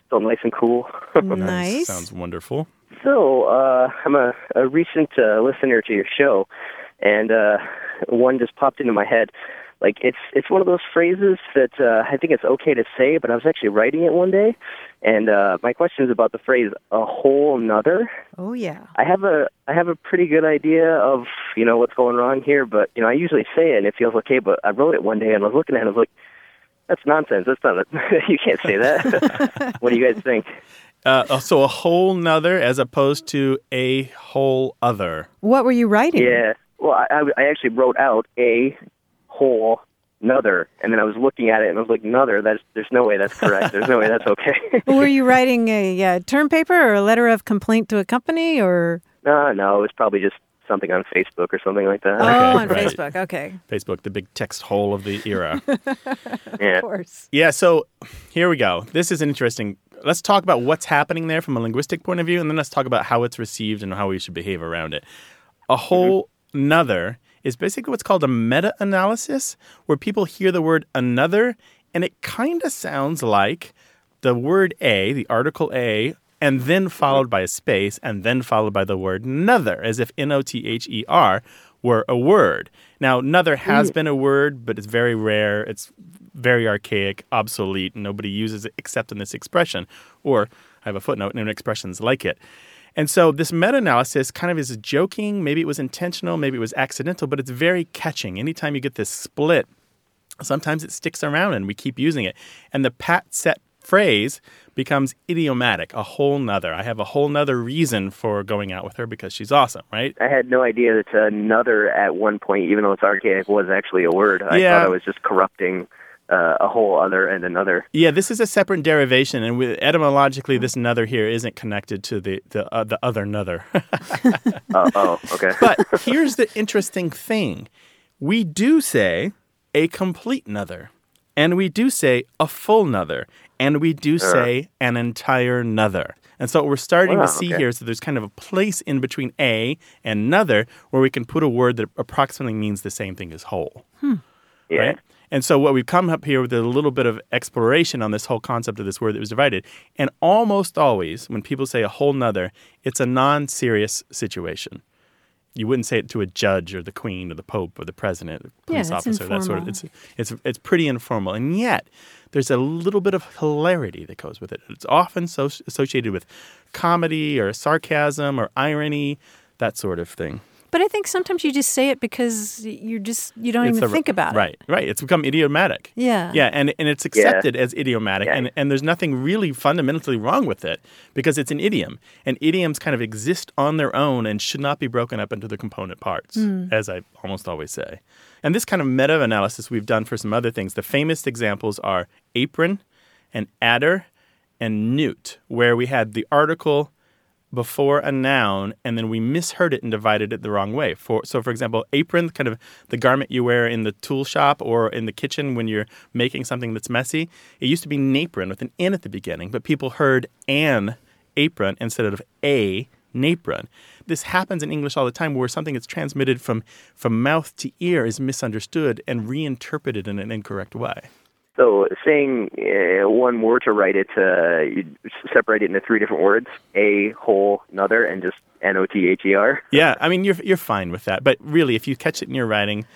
Still nice and cool. Nice. Sounds wonderful. so, uh, I'm a, a recent uh, listener to your show, and uh, one just popped into my head. Like it's it's one of those phrases that uh, I think it's okay to say, but I was actually writing it one day, and uh, my question is about the phrase "a whole nother." Oh, yeah. I have a I have a pretty good idea of you know what's going wrong here, but you know I usually say it and it feels okay. But I wrote it one day and I was looking at it and I was like, "That's nonsense. That's not. A, you can't say that." what do you guys think? Uh, so a whole nother as opposed to a whole other. What were you writing? Yeah. Well, I, I, I actually wrote out a whole another, and then I was looking at it and I was like, "Another. That's there's no way that's correct. There's no way that's okay." were you writing a uh, term paper or a letter of complaint to a company or? no, no, it was probably just something on Facebook or something like that. Oh, on right. Facebook. Okay. Facebook, the big text hole of the era. yeah. Of course. yeah, so here we go. This is interesting. Let's talk about what's happening there from a linguistic point of view, and then let's talk about how it's received and how we should behave around it. A whole nother is basically what's called a meta analysis, where people hear the word another and it kind of sounds like the word a, the article a, and then followed by a space, and then followed by the word another, as if N O T H E R were a word. Now, another has been a word, but it's very rare. It's very archaic, obsolete. Nobody uses it except in this expression. Or I have a footnote in expressions like it. And so this meta analysis kind of is joking. Maybe it was intentional, maybe it was accidental, but it's very catching. Anytime you get this split, sometimes it sticks around and we keep using it. And the pat set phrase becomes idiomatic, a whole nother. I have a whole nother reason for going out with her because she's awesome, right? I had no idea that another at one point, even though it's archaic, was actually a word. I Yeah. thought I was just corrupting uh, a whole other and another. Yeah, this is a separate derivation, and with, etymologically, this another here isn't connected to the the, uh, the other another. Oh, oh okay. but here's the interesting thing: we do say a complete nother, and we do say a full nother, and we do say an entire nother. And so what we're starting Wow, to see okay. here is that there's kind of a place in between a and another where we can put a word that approximately means the same thing as whole. yeah. right? And so what we've come up here with a little bit of exploration on this whole concept of this word that was divided. And almost always, when people say a whole nother, it's a non-serious situation. You wouldn't say it to a judge or the queen or the pope or the president, or Yeah, police it's officer, that sort of. It's it's it's pretty informal, and yet there's a little bit of hilarity that goes with it. It's often so associated with comedy or sarcasm or irony, that sort of thing. But I think sometimes you just say it because you're just you don't It's even a- think about right, it. Right, right. It's become idiomatic. Yeah. Yeah, and, and it's Yeah. accepted as idiomatic, Yeah. and, and there's nothing really fundamentally wrong with it because it's an idiom. And idioms kind of exist on their own and should not be broken up into the component parts, Mm. as I almost always say. And this kind of meta analysis we've done for some other things. The famous examples are apron and adder and newt, where we had the article before a noun and then we misheard it and divided it the wrong way. For so for example, apron, kind of the garment you wear in the tool shop or in the kitchen when you're making something that's messy. It used to be napron with an n at the beginning, but people heard an apron instead of a napron. This happens in English all the time where something that's transmitted from from mouth to ear is misunderstood and reinterpreted in an incorrect way. So saying uh, one word to write it, uh, you separate it into three different words: a, whole, another, and just N O T H E R. Yeah, I mean you're you're fine with that, but really, if you catch it in your writing,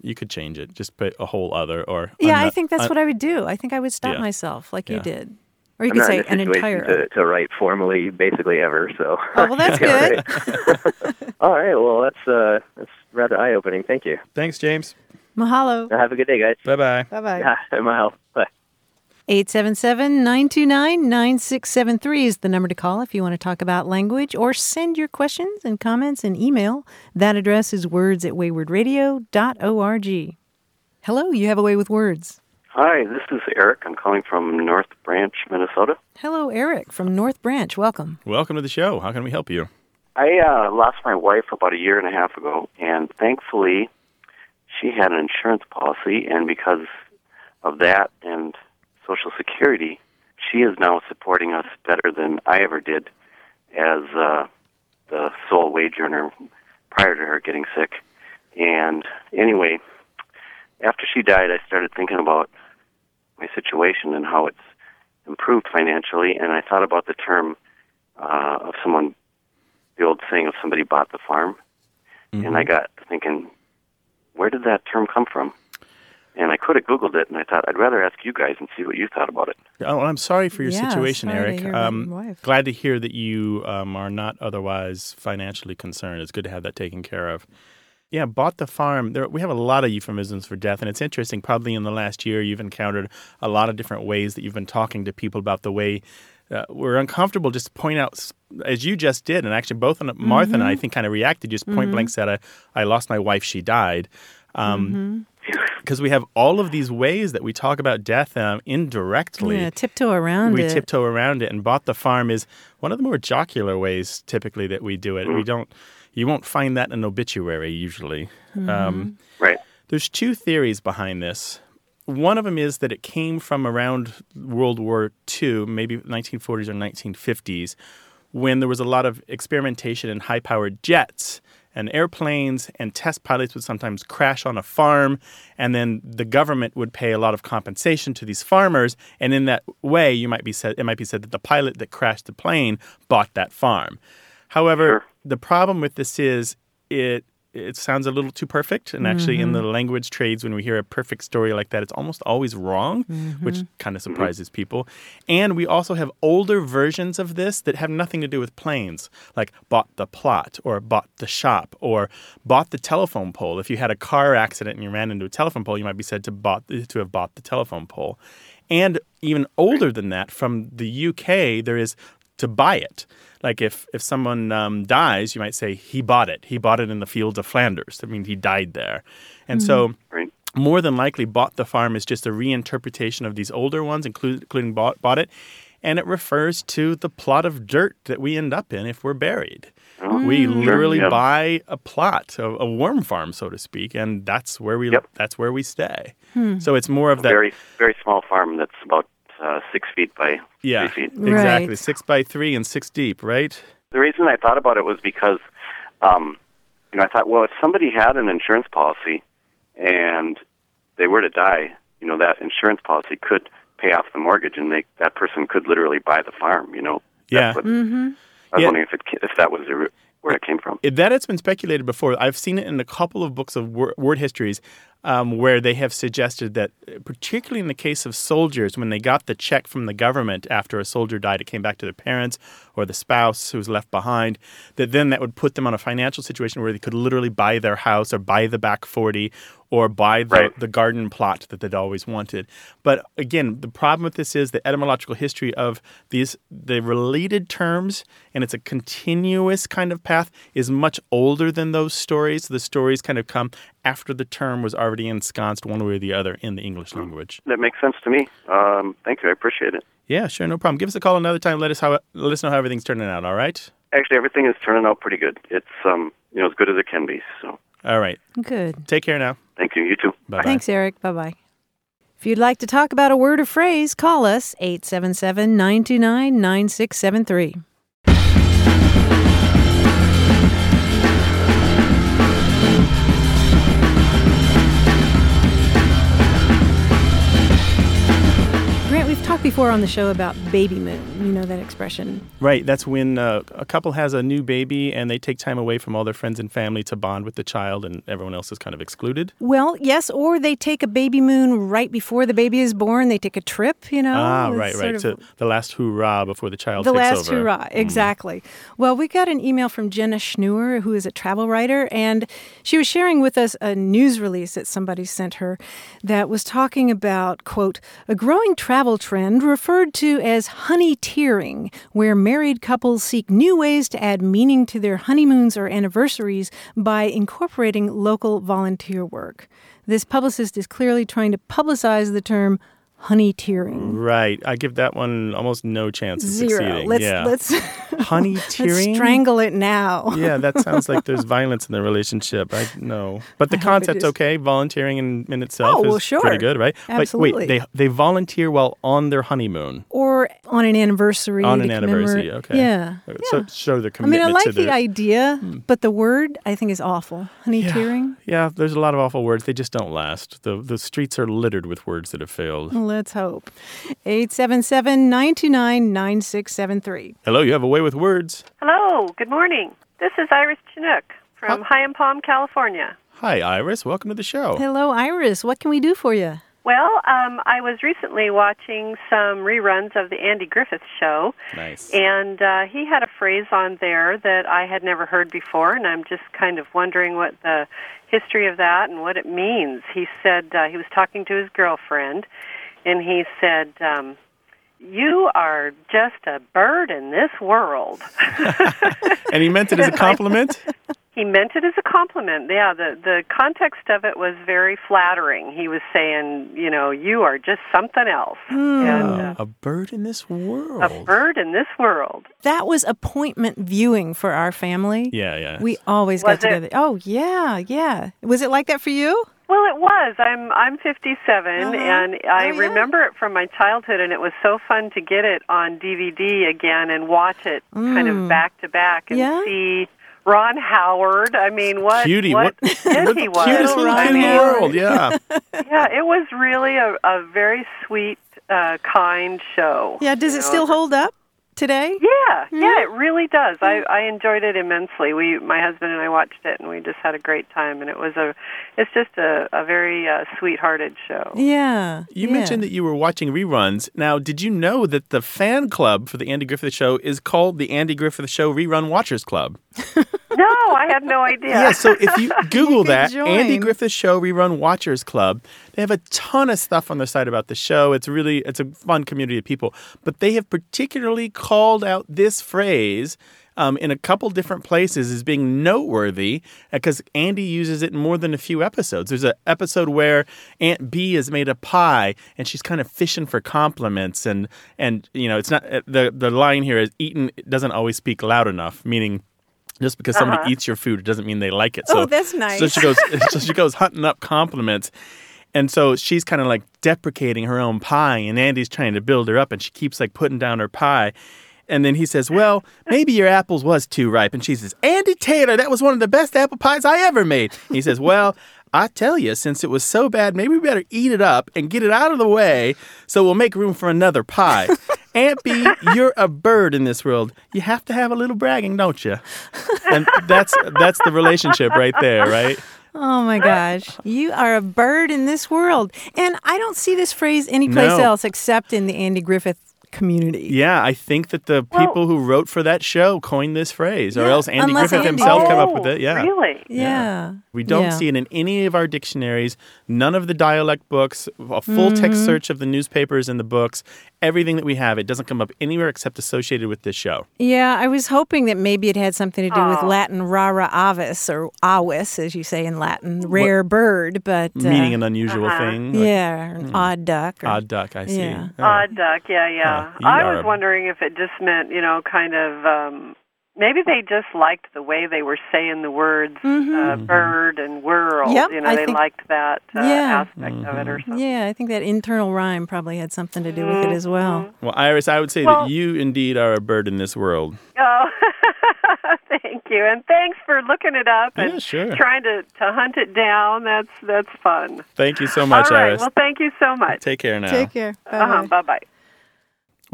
you could change it. Just put a whole other or Yeah, I think that's an- what I would do. I think I would stop Yeah. myself like Yeah. you did. Or you I'm could not say in a an situation entire. to, to write formally, basically ever. So. Oh, well, that's good. All right. Well, that's uh, that's rather eye opening. Thank you. Thanks, James. Mahalo. Have a good day, guys. Bye bye. Bye bye. Yeah, Mahalo. Bye. 877-929-9673 is the number to call if you want to talk about language or send your questions and comments in email. That address is words at waywordradio.org. Hello, you have a way with words. Hi, this is Eric. I'm calling from North Branch, Minnesota. Hello, Eric from North Branch. Welcome. Welcome to the show. How can we help you? I uh, lost my wife about a year and a half ago, and thankfully, she had an insurance policy, and because of that and Social Security, she is now supporting us better than I ever did as uh, the sole wage earner prior to her getting sick. And anyway, after she died, I started thinking about my situation and how it's improved financially, and I thought about the term uh, of someone, the old saying of somebody bought the farm, and I got thinking, where did that term come from? And I could have Googled it, and I thought I'd rather ask you guys and see what you thought about it. Oh, I'm sorry for your Yeah, situation, sorry to Eric. hear about Um, wife. glad to hear that you um, are not otherwise financially concerned. It's good to have that taken care of. Yeah, bought the farm. There, we have a lot of euphemisms for death, and it's interesting. Probably in the last year, you've encountered a lot of different ways that you've been talking to people about the way uh, we're uncomfortable. Just to point out, as you just did, and actually both Martha and I Mhm. think kind of reacted. Just point blank Mhm. said, I, "I lost my wife. She died." Um, Mm-hmm. because we have all of these ways that we talk about death um, indirectly. Yeah, tiptoe around we it. tiptoe around it, and bought the farm is one of the more jocular ways typically that we do it. We don't, you won't find that in an obituary usually. Um, right. There's two theories behind this. One of them is that it came from around World War II, maybe 1940s or 1950s, when there was a lot of experimentation in high powered jets and airplanes, and test pilots would sometimes crash on a farm, and then the government would pay a lot of compensation to these farmers. And in that way, you might be said it might be said that the pilot that crashed the plane bought that farm. However, the problem with this is it it sounds a little too perfect, and actually, in Mhm. the language trades, when we hear a perfect story like that, it's almost always wrong, which Mhm. kind of surprises people. And we also have older versions of this that have nothing to do with planes, like bought the plot, or bought the shop, or bought the telephone pole. If you had a car accident and you ran into a telephone pole, you might be said to bought to have bought the telephone pole. And even older than that, from the UK, there is to buy it. Like if if someone um, dies, you might say he bought it. He bought it in the fields of Flanders. I mean, he died there. And so, more than likely, bought the farm is just a reinterpretation of these older ones, including, including bought, bought it, and it refers to the plot of dirt that we end up in if we're buried. We Mm. literally Sure, yep. buy a plot, a, a worm farm, so to speak, and that's where we that's where we stay. Hmm. So it's more of that very very small farm that's about uh, six feet by yeah, three feet. exactly six by three and six deep, right? The reason I thought about it was because, um, you know, I thought, well, if somebody had an insurance policy and they were to die, you know, that insurance policy could pay off the mortgage, and they that person could literally buy the farm. You know. Yeah. That's what, Mm-hmm. I was Yeah. wondering if it if that was the, where it came from. It- That has been speculated before. I've seen it in a couple of books of word histories um, where they have suggested that, particularly in the case of soldiers, when they got the check from the government after a soldier died, it came back to their parents or the spouse who was left behind, that then that would put them on a financial situation where they could literally buy their house or buy the back 40 or buy the, Right. the garden plot that they'd always wanted. But again, the problem with this is the etymological history of these the related terms, and it's a continuous kind of path, is much older than those stories. The stories kind of come after the term was already ensconced one way or the other in the English language. That makes sense to me. Um, thank you. I appreciate it. Yeah, sure, no problem. Give us a call another time. Let us how let us know how everything's turning out. All right. Actually, everything is turning out pretty good. It's um, you know, as good as it can be. So, All right. Good. Take care now. thank you. You too. Bye. Thanks, Eric. Bye bye. If you'd like to talk about a word or phrase, call us 877 929 9673. Talked before on the show about baby moon. You know that expression. Right. That's when uh, a couple has a new baby and they take time away from all their friends and family to bond with the child, and everyone else is kind of excluded. Well, yes, or they take a baby moon right before the baby is born. They take a trip, you know. ah, right, right. So the last hoorah before the child the last over. hurrah, exactly. Well, we got an email from Jenna Schnuer, who is a travel writer, and she was sharing with us a news release that somebody sent her that was talking about, quote, a growing travel trend referred to as honeyteering, where married couples seek new ways to add meaning to their honeymoons or anniversaries by incorporating local volunteer work. This publicist is clearly trying to publicize the term honeyteering. Right. I give that one almost no chance of Zero. succeeding. Let's yeah. let's honey let's tearing. strangle it now. yeah, that sounds like there's violence in the relationship. I know, but the I concept's okay. Volunteering in, in itself Oh, is well, sure. pretty good, right? But Absolutely. wait, they they volunteer while on their honeymoon. or on an anniversary. On an anniversary, okay. Yeah. Uh, so show their I mean, commitment I like to the their. idea, hmm. but the word I think is awful. Honey Yeah. tearing. Yeah, there's a lot of awful words. They just don't last. The the streets are littered with words that have failed. Let's hope. 877 929 9673. Hello, you have a way with words. Hello, good morning. This is Iris Chinook from Hyampom, California. Hi, Iris. Welcome to the show. Hello, Iris. What can we do for you? Well, um, I was recently watching some reruns of the Andy Griffith Show, Nice. and uh, he had a phrase on there that I had never heard before, and I'm just kind of wondering what the history of that and what it means. He said uh, he was talking to his girlfriend, and he said, um, "You are just a bird in this world." And he meant it as a compliment. He meant it as a compliment. Yeah, the the context of it was very flattering. He was saying, you know, you are just something else. And, uh, a bird in this world. a bird in this world. That was appointment viewing for our family. Yeah, yeah. We always Was got it? together. Oh, yeah, yeah. Was it like that for you? Well, it was. I'm I'm 57, Uh-huh. and I remember it from my childhood, and it was so fun to get it on DVD again and watch it kind Mm. of back to back and Yeah? see Ron Howard. I mean, what Cutie, what, what- kid he was. Cutest little I kid in the mean, world. Yeah. yeah, it was really a, a very sweet, uh, kind show. Yeah, does it know. still hold up today? Yeah, yeah, it really does. I I enjoyed it immensely. We, my husband and I watched it, and we just had a great time. And it was a, it's just a a very uh, sweethearted show. Yeah. You yeah. mentioned that you were watching reruns. Now, did you know that the fan club for the Andy Griffith Show is called the Andy Griffith Show Rerun Watchers Club? No, I had no idea. Yeah, so if you Google could that, Andy. Griffith Show Rerun Watchers Club, they have a ton of stuff on their site about the show. It's really it's a fun community of people. But they have particularly called out this phrase um, in a couple different places as being noteworthy because Andy uses it in more than a few episodes. There's an episode where Aunt Bee has made a pie and she's kind of fishing for compliments and and you know it's not uh, the the line here is eaten doesn't always speak loud enough, meaning just because somebody Uh-huh. eats your food it doesn't mean they like it. Oh, So that's So nice. she goes so she goes hunting up compliments. And so she's kind of like deprecating her own pie and Andy's trying to build her up and she keeps like putting down her pie. And then he says, "Well, maybe your apples was too ripe." And she says, "Andy Taylor, that was one of the best apple pies I ever made." He says, "Well, I tell you, since it was so bad, maybe we better eat it up and get it out of the way so we'll make room for another pie. Aunt Bee, you're a bird in this world. You have to have a little bragging, don't you? And that's that's the relationship right there, right? Oh my gosh. You are a bird in this world. And I don't see this phrase anyplace No. else except in the Andy Griffith community. Yeah, I think that the people who wrote for that show coined this phrase, or else Andy Griffith Andy himself did. came up with it. Yeah. Really? Yeah. We don't Yeah. see it in any of our dictionaries, none of the dialect books, a full text Mhm. search of the newspapers and the books, everything that we have, it doesn't come up anywhere except associated with this show. Yeah, I was hoping that maybe it had something to do with Latin rara avis or avis, as you say in Latin, rare bird, but uh, Meaning an unusual Uh-huh. thing. like yeah, an Hmm. odd duck. Or, odd duck, I see. Yeah. Oh. Odd duck, yeah, yeah. you I was wondering if it just meant, you know, kind of um maybe they just liked the way they were saying the words uh, Mm-hmm. bird and world. Yep, you know, I they think- liked that uh, Yeah. aspect of it or something. Yeah, I think that internal rhyme probably had something to do with it as well. Well, Iris, I would say Well- that you indeed are a bird in this world. Oh, thank you, and thanks for looking it up and Yeah, sure. trying to to hunt it down. That's that's fun. Thank you so much, All right, Iris. well, thank you so much. Take care now. Take care. Uh-huh, bye bye.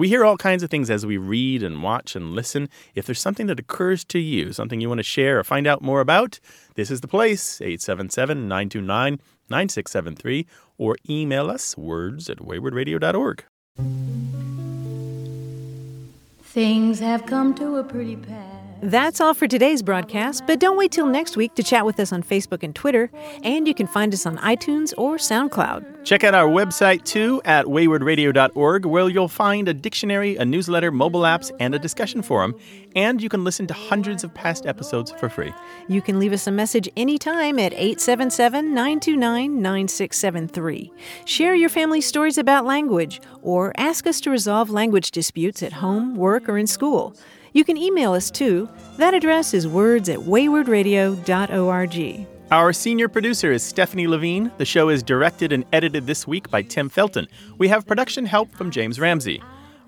We hear all kinds of things as we read and watch and listen. If there's something that occurs to you, something you want to share or find out more about, this is the place 877 929 9673 or email us words at waywordradio.org. Things have come to a pretty pass. That's all for today's broadcast, but don't wait till next week to chat with us on Facebook and Twitter, and you can find us on iTunes or SoundCloud. Check out our website too at waywordradio.org, where you'll find a dictionary, a newsletter, mobile apps, and a discussion forum. And you can listen to hundreds of past episodes for free. You can leave us a message anytime at 877 929 9673. Share your family stories about language or ask us to resolve language disputes at home, work, or in school. You can email us too. That address is words at waywordradio.org. Our senior producer is Stephanie Levine. The show is directed and edited this week by Tim Felton. We have production help from James Ramsey.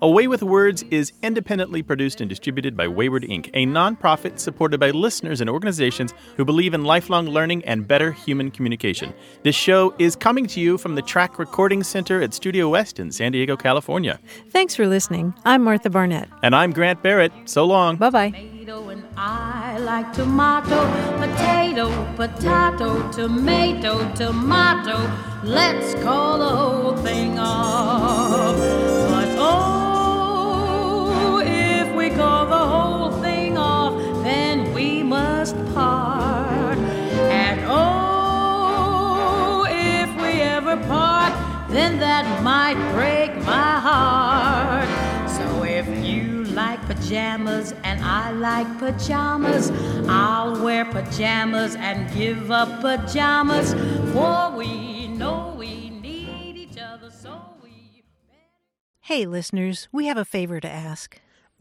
A Way with Words is independently produced and distributed by Wayword Inc., a nonprofit supported by listeners and organizations who believe in lifelong learning and better human communication. This show is coming to you from the Track Recording Center at Studio West in San Diego, California. Thanks for listening. I'm Martha Barnette. And I'm Grant Barrett. So long. Bye bye. And I like tomato, potato, potato, tomato, tomato. Let's call the whole thing off. But oh, the whole thing off, then we must part. And oh, if we ever part, then that might break my heart. So if you like pajamas and I like pajamas, I'll wear pajamas and give up pajamas, for we know we need each other so we. Hey, listeners, we have a favor to ask.